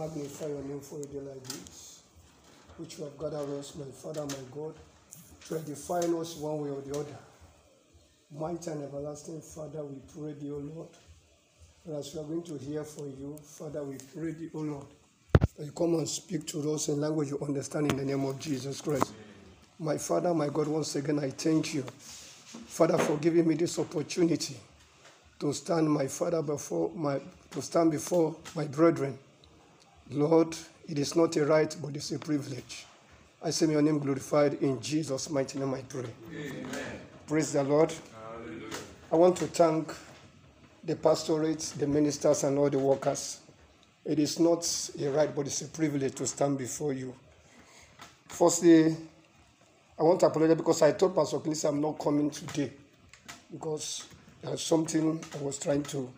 magnify your name for a day like this, which you have gathered us, my Father, my God, to edify us one way or the other. Mighty and everlasting Father, we pray thee, O Lord. And as we are going to hear from you, Father, we pray thee, O Lord, that you come and speak to us in language you understand in the name of Jesus Christ. My Father, my God, once again, I thank you, Father, for giving me this opportunity to stand, my Father, before my to stand before my brethren. Lord, it is not a right, but it's a privilege. I say, may your name glorified in Jesus' mighty name. I pray. Amen. Praise the Lord. Hallelujah. I want to thank the pastorates, the ministers, and all the workers. It is not a right, but it's a privilege to stand before you. Firstly, I want to apologize because I told Pastor Clint I'm not coming today because there's something I was trying to,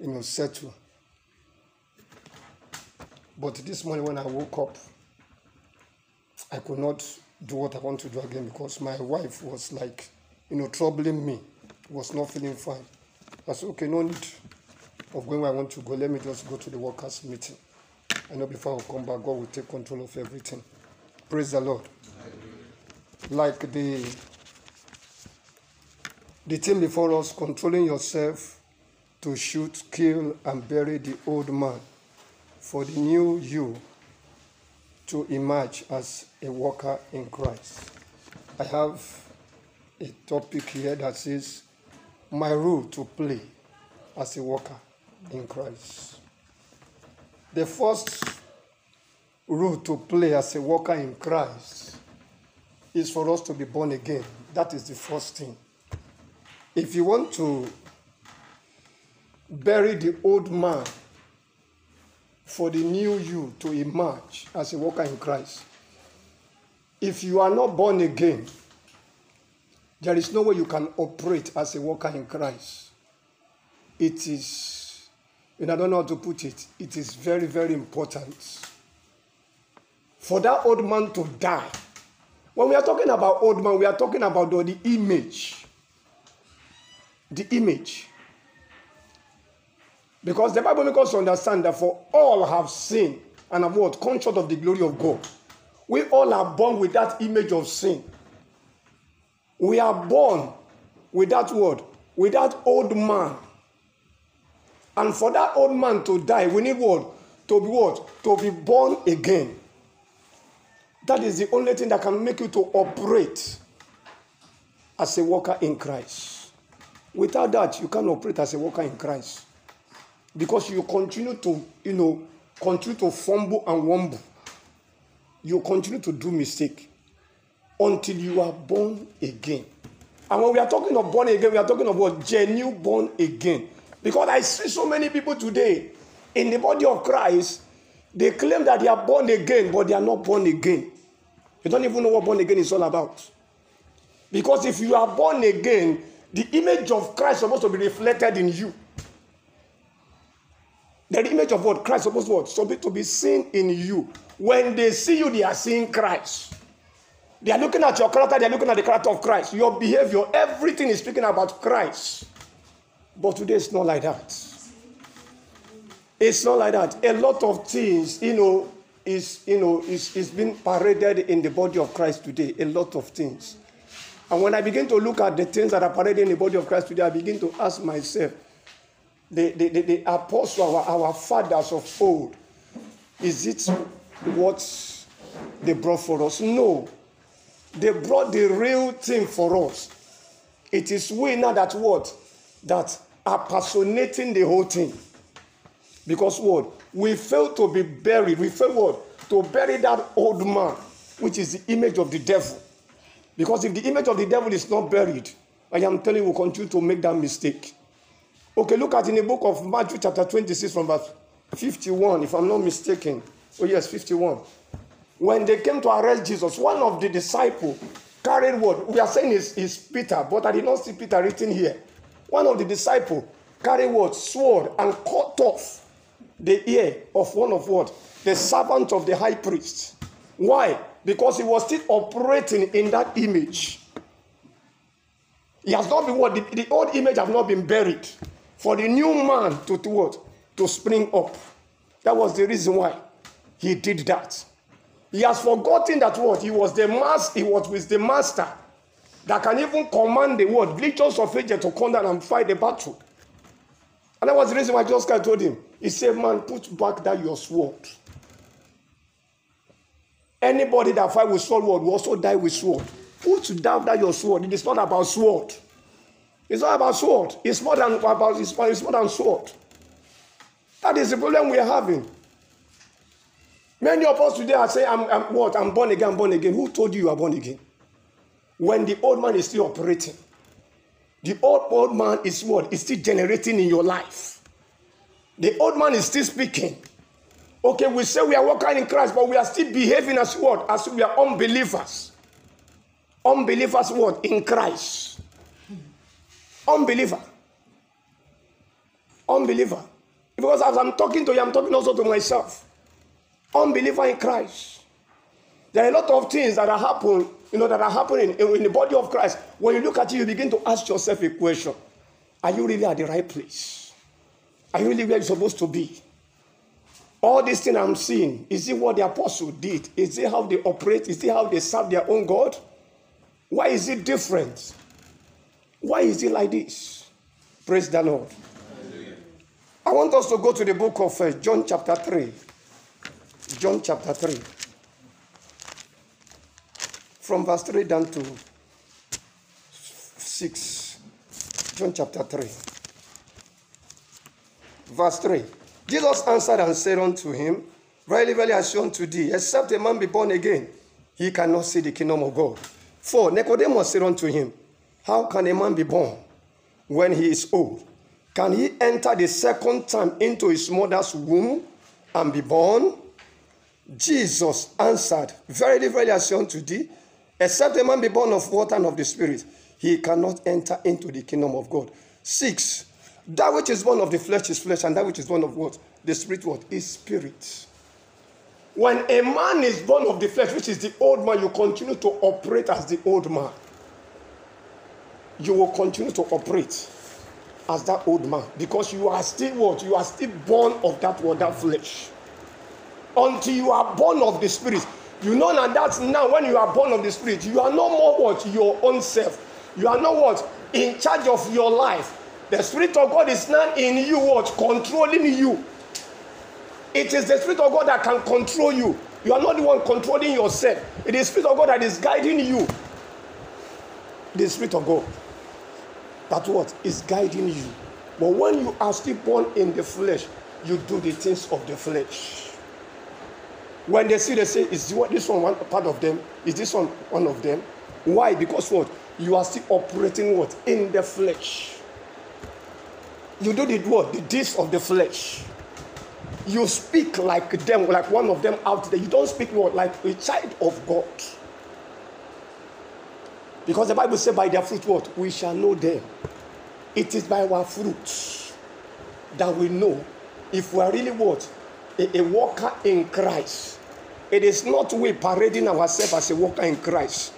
you know, settle. But this morning when I woke up, I could not do what I want to do again because my wife was like, you know, troubling me, was not feeling fine. I said, okay, no need of going where I want to go. Let me just go to the workers' meeting. I know before I come back, God will take control of everything. Praise the Lord. Like the the thing before us, controlling yourself to shoot, kill, and bury the old man for the new you to emerge as a worker in Christ. I have a topic here that says, My role to play as a worker in Christ. The first role to play as a worker in Christ is for us to be born again. That is the first thing. If you want to bury the old man for the new you to emerge as a worker in Christ. If you are not born again, there is no way you can operate as a worker in Christ. It is, and I don't know how to put it, it is very, very important for that old man to die. When we are talking about old man, we are talking about the image. The image. Because the Bible makes us understand that for all have sinned and have what? Come short of the glory of God. We all are born with that image of sin. We are born with that word, with that old man. And for that old man to die, we need what? To be what? To be born again. That is the only thing that can make you to operate as a worker in Christ. Without that, you can't operate as a worker in Christ because you continue to, you know, continue to fumble and wumble. You continue to do mistake until you are born again. And when we are talking of born again, we are talking about genuine born again. Because I see so many people today in the body of Christ, they claim that they are born again, but they are not born again. You don't even know what born again is all about. Because if you are born again, the image of Christ is supposed to be reflected in you. The image of what Christ supposed to what? Supposed to be seen in you. When they see you, they are seeing Christ. They are looking at your character, they are looking at the character of Christ. Your behavior, everything is speaking about Christ. But today it's not like that. It's not like that. A lot of things, you know, is you know is, is being paraded in the body of Christ today. A lot of things. And when I begin to look at the things that are paraded in the body of Christ today, I begin to ask myself, the, the, the, the apostle, our, our fathers of old, is it what they brought for us? No. They brought the real thing for us. It is we now that what? That are personating the whole thing. Because what? We fail to be buried. We fail what? To bury that old man, which is the image of the devil. Because if the image of the devil is not buried, I am telling you, we'll continue to make that mistake. Okay, look at in the book of Matthew, chapter 26, from verse 51, if I'm not mistaken. Oh, yes, 51. When they came to arrest Jesus, one of the disciples carried what we are saying is, is Peter, but I did not see Peter written here. One of the disciples carried what sword and cut off the ear of one of what the servant of the high priest. Why? Because he was still operating in that image. He has not been what the, the old image have not been buried for the new man to, to what to spring up. That was the reason why he did that. He has forgotten that what he was the master, he was with the master that can even command the word, legions of angels to come down and fight the battle. And that was the reason why Jesus Christ told him, He said, Man, put back that your sword. Anybody that fight with sword will also die with sword. Put down that your sword. It is not about sword. It's not about sword. It's more than about it's more, than sword. That is the problem we are having. Many of us today are saying, I'm, I'm what? I'm born again, I'm born again. Who told you you are born again? When the old man is still operating, the old old man is what? Is still generating in your life. The old man is still speaking. Okay, we say we are walking in Christ, but we are still behaving as what? As we are unbelievers. Unbelievers what? In Christ. Unbeliever. Unbeliever. Because as I'm talking to you, I'm talking also to myself. Unbeliever in Christ. There are a lot of things that are happening, you know, that are happening in, in the body of Christ. When you look at it, you begin to ask yourself a question. Are you really at the right place? Are you really where you're supposed to be? All this thing I'm seeing, is it what the apostle did? Is it how they operate? Is it how they serve their own God? Why is it different? Why is it like this? Praise the Lord. Hallelujah. I want us to go to the book of uh, John, chapter 3. John, chapter 3. From verse 3 down to 6. John, chapter 3. Verse 3. Jesus answered and said unto him, Verily, verily, I say unto thee, except a man be born again, he cannot see the kingdom of God. For Nicodemus said unto him, How can a man be born when he is old? Can he enter the second time into his mother's womb and be born? Jesus answered, Verily, verily, I say unto thee, except a man be born of water and of the Spirit, he cannot enter into the kingdom of God. Six, that which is born of the flesh is flesh, and that which is born of what? The spirit what? Is spirit. When a man is born of the flesh, which is the old man, you continue to operate as the old man. You will continue to operate as that old man because you are still what? You are still born of that word, that flesh. Until you are born of the spirit. You know now that's now when you are born of the spirit, you are no more what? Your own self. You are not what? In charge of your life. The Spirit of God is now in you, what? Controlling you. It is the Spirit of God that can control you. You are not the one controlling yourself. It is the Spirit of God that is guiding you. The Spirit of God. That what is guiding you. But when you are still born in the flesh, you do the things of the flesh. When they see, they say, "Is this one one part of them? Is this one one of them?" Why? Because what you are still operating what in the flesh. You do the what? The deeds of the flesh. You speak like them, like one of them out there. You don't speak what? Like a child of God. Because the Bible says, by their fruit, what? We shall know them. It is by our fruits that we know if we are really what? A, a walker in Christ. It is not we parading ourselves as a walker in Christ.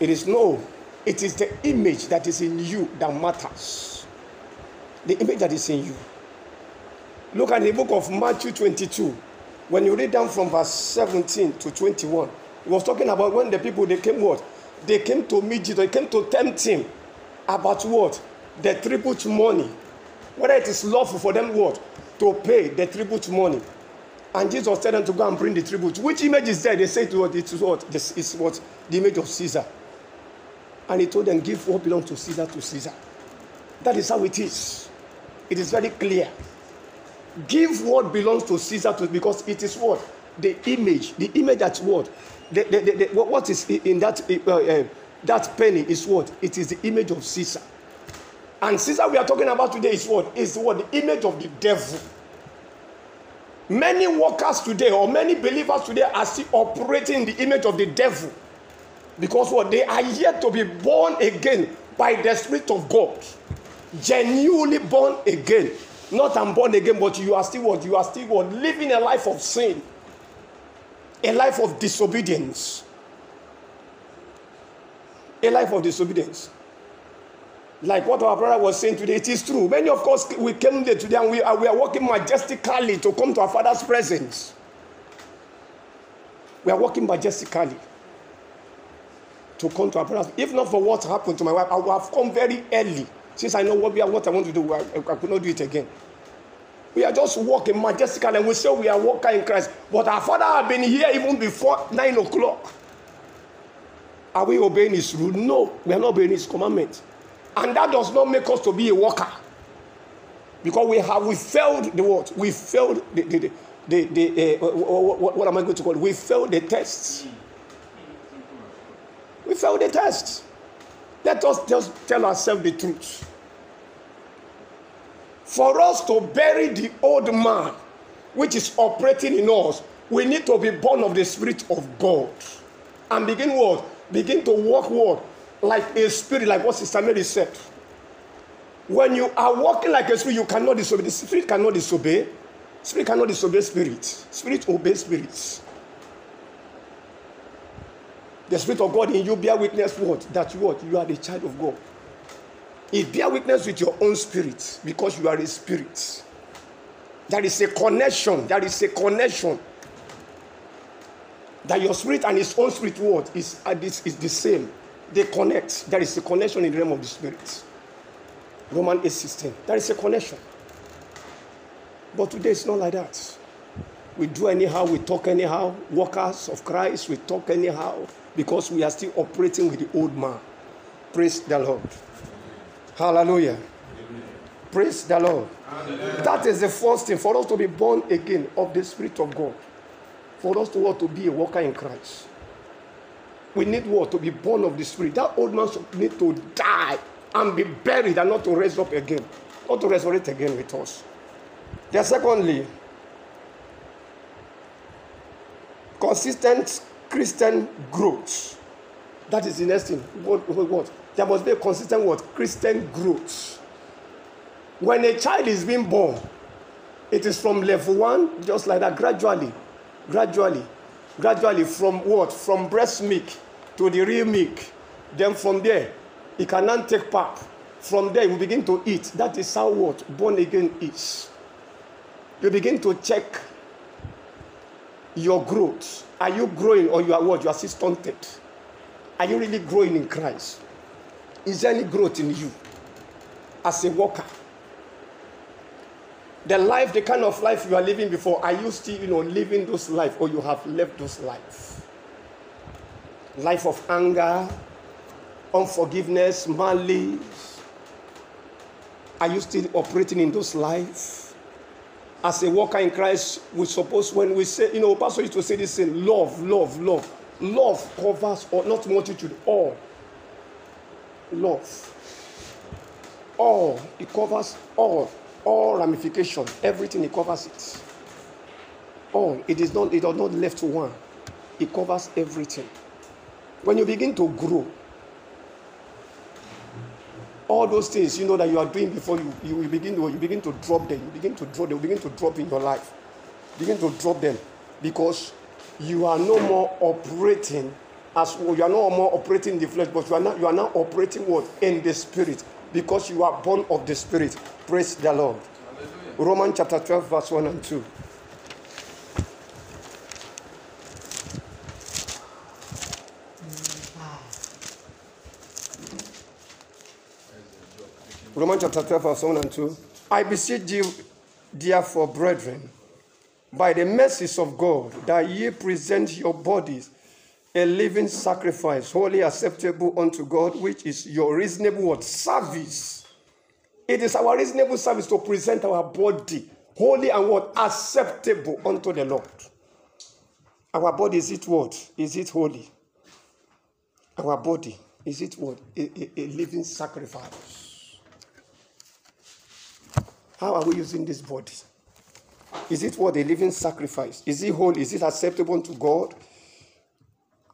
It is no. It is the image that is in you that matters the image that is in you. Look at the book of Matthew 22. When you read down from verse 17 to 21, he was talking about when the people they came what? They came to meet Jesus, they came to tempt him about what? The tribute money. Whether it is lawful for them what? To pay the tribute money. And Jesus told them to go and bring the tribute. Which image is there? They to what? It is what? This is what? The image of Caesar. And he told them, give what belongs to Caesar to Caesar. That is how it is. It is very clear. Give what belongs to Caesar to because it is what the image, the image that's what the, the, the, the what is in that uh, uh, that penny is what it is the image of Caesar. And Caesar we are talking about today is what is what the image of the devil. Many workers today or many believers today are still operating in the image of the devil because what they are yet to be born again by the Spirit of God genuinely born again. Not I'm born again, but you are still what? You are still what? Living a life of sin, a life of disobedience. A life of disobedience. Like what our brother was saying today, it is true. Many of us, we came there today and we are, we are walking majestically to come to our Father's presence. We are walking majestically to come to our Father's. If not for what happened to my wife, I would have come very early. Since I know what, we are, what I want to do, I, I could not do it again. We are just walking majestically and we say we are walking in Christ. But our Father had been here even before 9 o'clock. Are we obeying His rule? No, we are not obeying His commandments. And that does not make us to be a worker. Because we have we failed the what? We failed the the, the, the, uh, what, what am I going to call it? We failed the tests. We failed the tests. Let us just tell ourselves the truth. For us to bury the old man, which is operating in us, we need to be born of the Spirit of God. And begin what? Begin to walk what? Like a spirit, like what Sister Mary said. When you are walking like a spirit, you cannot disobey. The spirit cannot disobey. Spirit cannot disobey spirit. Spirit obeys spirits. The spirit of God in you bear witness what? That what? You are the child of God. It bear witness with your own spirit because you are a spirit. There is a connection. There is a connection. That your spirit and his own spirit what is, uh, is, is the same. They connect. There is a connection in the realm of the spirit. Roman 8 16. There is a connection. But today it's not like that. We do anyhow, we talk anyhow. Workers of Christ, we talk anyhow because we are still operating with the old man. Praise the Lord. Hallelujah. Praise the Lord. That is the first thing for us to be born again of the Spirit of God. For us to want to be a worker in Christ. We need what? To be born of the Spirit. That old man should need to die and be buried and not to raise up again. Not to resurrect again with us. Then secondly, consistent Christian growth. That is the next thing. What, what, what? There must be a consistent what? Christian growth. When a child is being born, it is from level one, just like that, gradually, gradually, gradually, from what? From breast milk to the real milk. Then from there, he can now take pap. From there, he will begin to eat. That is how what? Born again is. You begin to check your growth. Are you growing or you are what? You are still stunted. Are you really growing in Christ? Is there any growth in you as a worker? The life, the kind of life you are living before, are you still, you know, living those life or you have left those life? Life of anger, unforgiveness, malice. Are you still operating in those life? As a worker in Christ, we suppose when we say, you know, Pastor used to say this in love, love, love. Love covers all, not multitude, all love. All, it covers all, all ramification, everything, it covers it. All, it is not, it is not left to one. It covers everything. When you begin to grow, all those things you know that you are doing before you, you, begin to you begin to drop them. You begin to drop them, you begin to drop in your life. Begin to drop them because you are no more operating as well, you are no more operating in the flesh, but you are now you are now operating what in the spirit because you are born of the spirit. Praise the Lord. Hallelujah. Romans chapter 12, verse 1 and 2. Romans chapter 12, verse 1 and 2. I beseech you, therefore, brethren, by the mercies of God, that ye present your bodies a living sacrifice, wholly acceptable unto God, which is your reasonable what? Service. It is our reasonable service to present our body holy and what? Acceptable unto the Lord. Our body, is it what? Is it holy? Our body, is it what? A, a, a living sacrifice. How are we using this body? Is it what? A living sacrifice? Is it holy? Is it acceptable to God?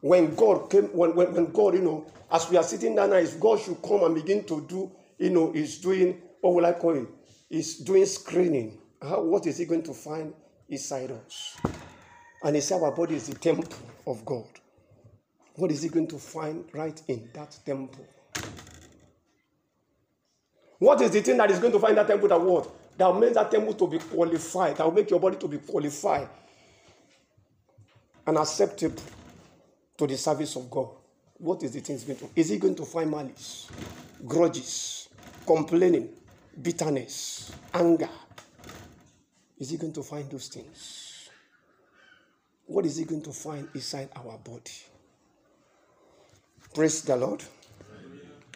When God came, when, when, when God, you know, as we are sitting down now, if God should come and begin to do, you know, is doing, what will I call it? Is doing screening. How, what is he going to find inside us? And he said our body is the temple of God. What is he going to find right in that temple? What is the thing that is going to find that temple that what? That will make that temple to be qualified. That will make your body to be qualified and acceptable to the service of God. What is the thing going to? Is he going to find malice, grudges, complaining, bitterness, anger? Is he going to find those things? What is he going to find inside our body? Praise the Lord.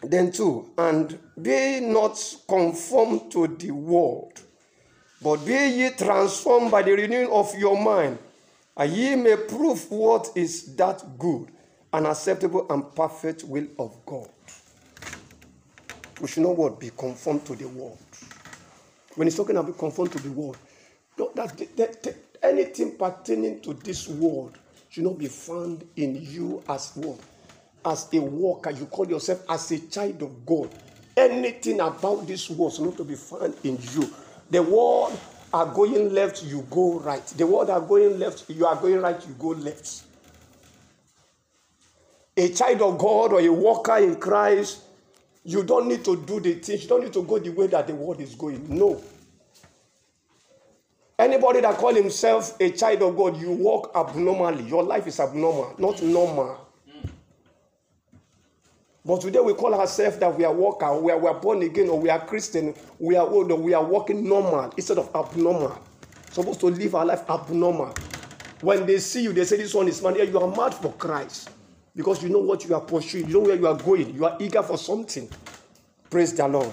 Then, two, and be not conformed to the world, but be ye transformed by the renewing of your mind, and ye may prove what is that good and acceptable and perfect will of God. We should not what be conformed to the world. When he's talking about conformed to the world, that, that, that, anything pertaining to this world should not be found in you as what as a worker, you call yourself as a child of God. Anything about this world is not to be found in you. The world are going left, you go right. The world are going left, you are going right, you go left. A child of God or a worker in Christ, you don't need to do the things, you don't need to go the way that the world is going. No. Anybody that call himself a child of God, you walk abnormally. Your life is abnormal, not normal. But today we call ourselves that we are worker, we are, we are born again, or we are Christian, we are old, or we are walking normal instead of abnormal. Supposed to live our life abnormal. When they see you, they say, This one is man. Yeah, you are mad for Christ. Because you know what you are pursuing, you know where you are going, you are eager for something. Praise the Lord.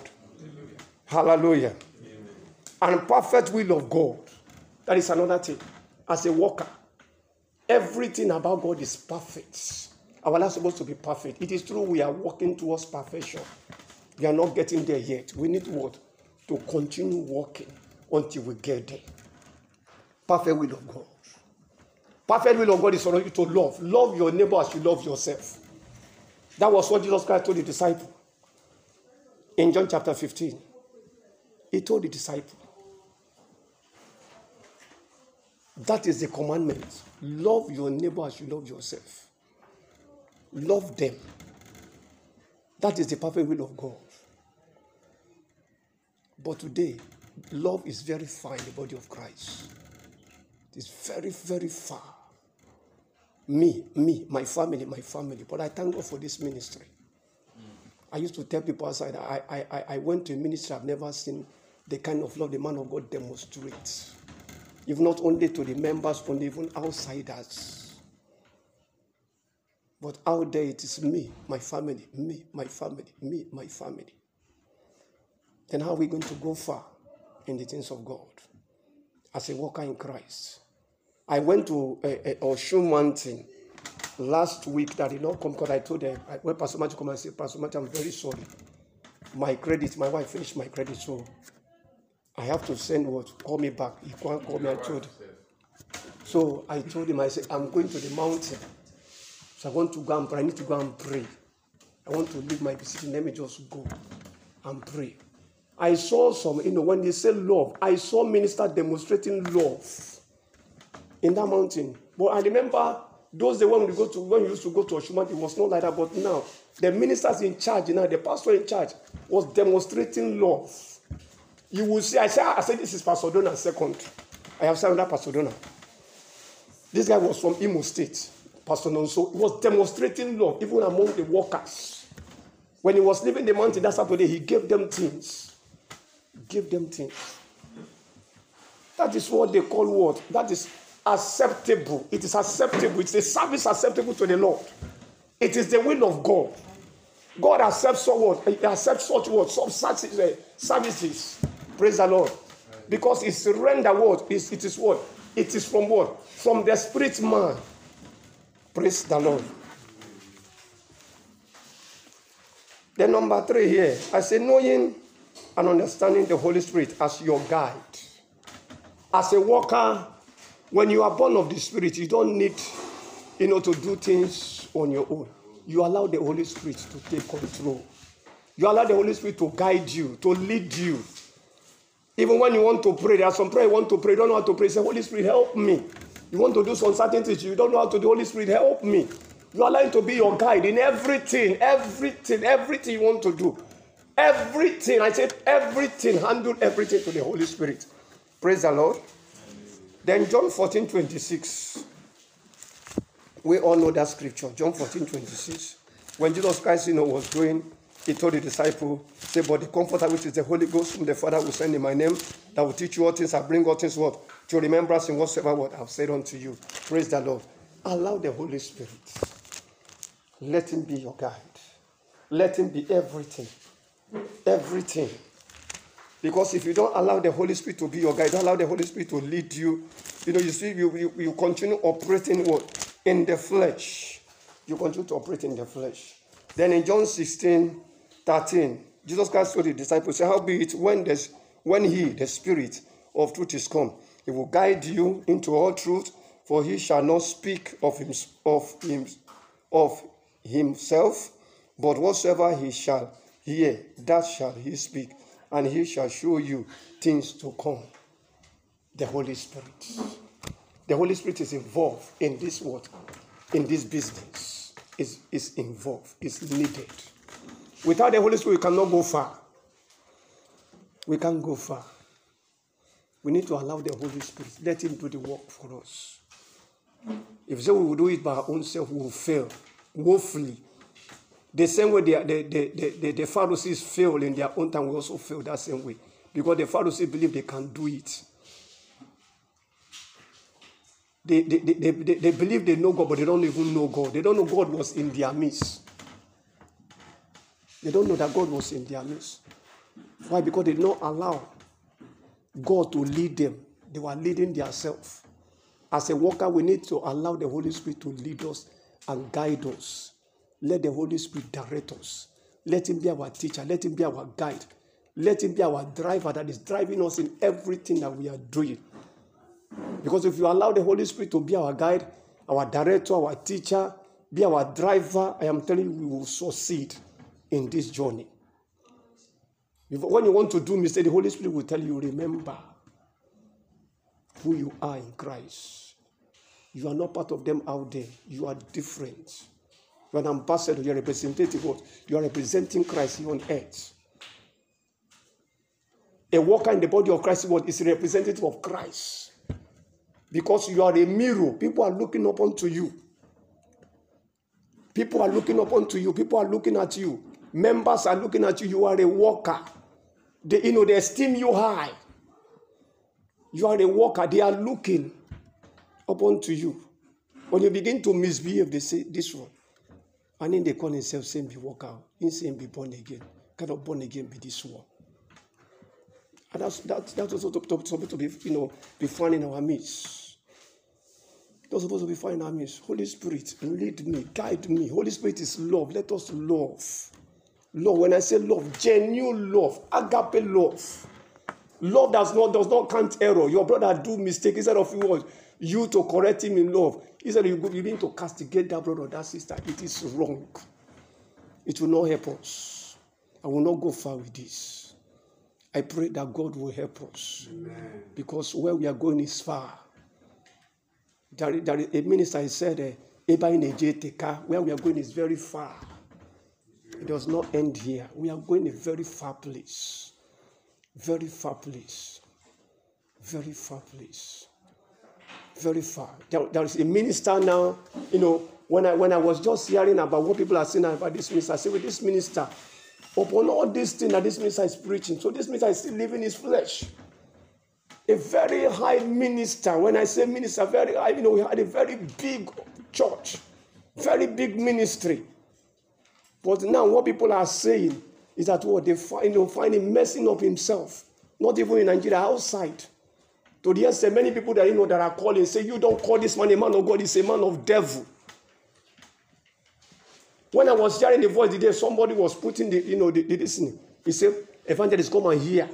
Hallelujah. Hallelujah. And perfect will of God. That is another thing. As a worker, everything about God is perfect. Our life is supposed to be perfect. It is true we are working towards perfection. We are not getting there yet. We need what? To continue working until we get there. Perfect will of God. Perfect will of God is for you to love. Love your neighbor as you love yourself. That was what Jesus Christ told the disciple in John chapter 15. He told the disciple, That is the commandment. Love your neighbor as you love yourself. Love them. That is the perfect will of God. But today, love is very far in the body of Christ. It is very, very far. Me, me, my family, my family. But I thank God for this ministry. I used to tell people outside, I, I, I went to a ministry, I've never seen the kind of love the man of God demonstrates. If not only to the members, but even outsiders. But out there it is me, my family, me, my family, me, my family. Then how are we going to go far in the things of God as a worker in Christ? I went to a, a Oshun Mountain last week that did not come because I told them, I went Pastor Matthew come and say, Pastor Matthew, I'm very sorry. My credit, my wife finished my credit, so I have to send what? Call me back. He can't call me, I told. So I told him, I said, I'm going to the mountain. So I want to go and pray. I need to go and pray. I want to leave my position. Let me just go and pray. I saw some, you know, when they say love, I saw minister demonstrating love in that mountain. But I remember those days when we go to when we used to go to Oshuman, it was not like that. But now the ministers in charge, you know, the pastor in charge was demonstrating love. You will see, I say, I said, this is Pastor Dona second. I have said that Pastor Dona. This guy was from Imo State. Pastor Nonso, was demonstrating love even among the workers. When he was leaving the mountain that Saturday, he gave them things. Give them things. That is what they call what? That is acceptable. It is acceptable. It's a service acceptable to the Lord. It is the will of God. God accepts so what? He accepts such what? Such uh, services. Praise the Lord. Because it's render what? It is what? It is from what? From the spirit man. Praise the Lord. Then number three here, I say knowing and understanding the Holy Spirit as your guide. As a worker, when you are born of the Spirit, you don't need, you know, to do things on your own. You allow the Holy Spirit to take control. You allow the Holy Spirit to guide you, to lead you. Even when you want to pray, there are some prayer you want to pray, you don't know how to pray. Say, Holy Spirit, help me. You want to do some certain things, you don't know how to do. Holy Spirit, help me. You are allowing to be your guide in everything, everything, everything you want to do. Everything, I said everything, handle everything to the Holy Spirit. Praise the Lord. Then John 14 26. We all know that scripture, John 14 26. When Jesus Christ, you know, was going, he told the disciple, say, but the comforter which is the Holy Ghost, whom the Father will send in my name, that will teach you all things, I bring all things what? To remembrance in whatsoever word I've said unto you. Praise the Lord. Allow the Holy Spirit. Let him be your guide. Let him be everything. Everything. Because if you don't allow the Holy Spirit to be your guide, don't allow the Holy Spirit to lead you, you know, you see, you, you, you continue operating what? In the flesh. You continue to operate in the flesh. Then in John 16, 13, Jesus Christ told the disciples, How be it when when he, the Spirit of truth, is come, he will guide you into all truth, for he shall not speak of him of him of himself, but whatsoever he shall hear, that shall he speak, and he shall show you things to come. The Holy Spirit. The Holy Spirit is involved in this work, In this business. Is is involved, is needed. Without the Holy Spirit, we cannot go far. We can't go far. We need to allow the Holy Spirit, let Him do the work for us. If so, we will do it by our own self, we will fail woefully. The same way the, the, the, the, the Pharisees failed in their own time, we also fail that same way. Because the Pharisees believe they can do it. They, they, they, they, they believe they know God, but they don't even know God. They don't know God was in their midst. They don't know that God was in their midst. Why? Because they did not allow God to lead them. They were leading themselves. As a worker, we need to allow the Holy Spirit to lead us and guide us. Let the Holy Spirit direct us. Let Him be our teacher. Let Him be our guide. Let Him be our driver that is driving us in everything that we are doing. Because if you allow the Holy Spirit to be our guide, our director, our teacher, be our driver, I am telling you, we will succeed in this journey. When you want to do mistake, the Holy Spirit will tell you, remember who you are in Christ. You are not part of them out there. You are different. You are an ambassador. You are representative. You are representing Christ here on earth. A worker in the body of Christ is a representative of Christ. Because you are a mirror. People are looking up onto you. People are looking up onto you. People are looking at you. Members are looking at you. You are a worker. They, you know, they esteem you high. You are a worker. They are looking upon to you. When you begin to misbehave, they say, this one. And then they call themselves saying, be worker. In saying, be born again. Cannot born again be this one. And that's, that, that's also supposed to be, you know, be found in our midst. That's supposed to be found in our midst. Holy Spirit, lead me, guide me. Holy Spirit is love. Let us love. Love, when I say love, genuine love, agape love. Love does not does not count error. Your brother do mistake instead of you, you to correct him in love. Instead you you begin to castigate that brother or that sister. It is wrong. It will not help us. I will not go far with this. I pray that God will help us. Amen. Because where we are going is far. There, there, a minister said, uh, where we are going is very far. It does not end here. We are going a very far place. Very far place. Very far place. Very far. There, there is a minister now, you know, when I when I was just hearing about what people are saying about this minister, I say, with this minister, upon all these things that this minister is preaching, so this minister is still living his flesh. A very high minister. When I say minister, very high, you know, we had a very big church, very big ministry. But now what people are saying is that what they find, you know, find him messing up himself. Not even in Nigeria, outside. To the extent many people that you know that are calling say, You don't call this man a man of God, he's a man of devil. When I was hearing the voice today, somebody was putting the, you know, the, the listening, he said, Evangelist, come and hear.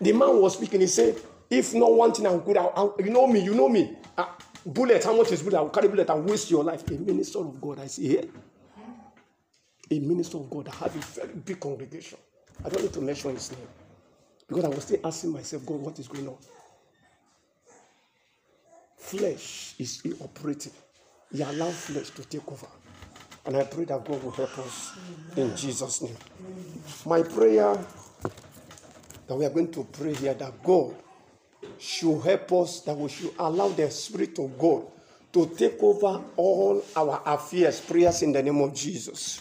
The man was speaking, he said, If not one thing I'm good, I'll, I'll, you know me, you know me. Uh, bullet, how much is bullet? I'll carry bullet and waste your life. A minister of God, I see here a minister of God that had a very big congregation. I don't need to mention his name because I was still asking myself, God, what is going on? Flesh is operating. He allowed flesh to take over. And I pray that God will help us in Jesus' name. My prayer that we are going to pray here that God should help us, that we should allow the Spirit of God to take over all our affairs. Prayers in the name of Jesus.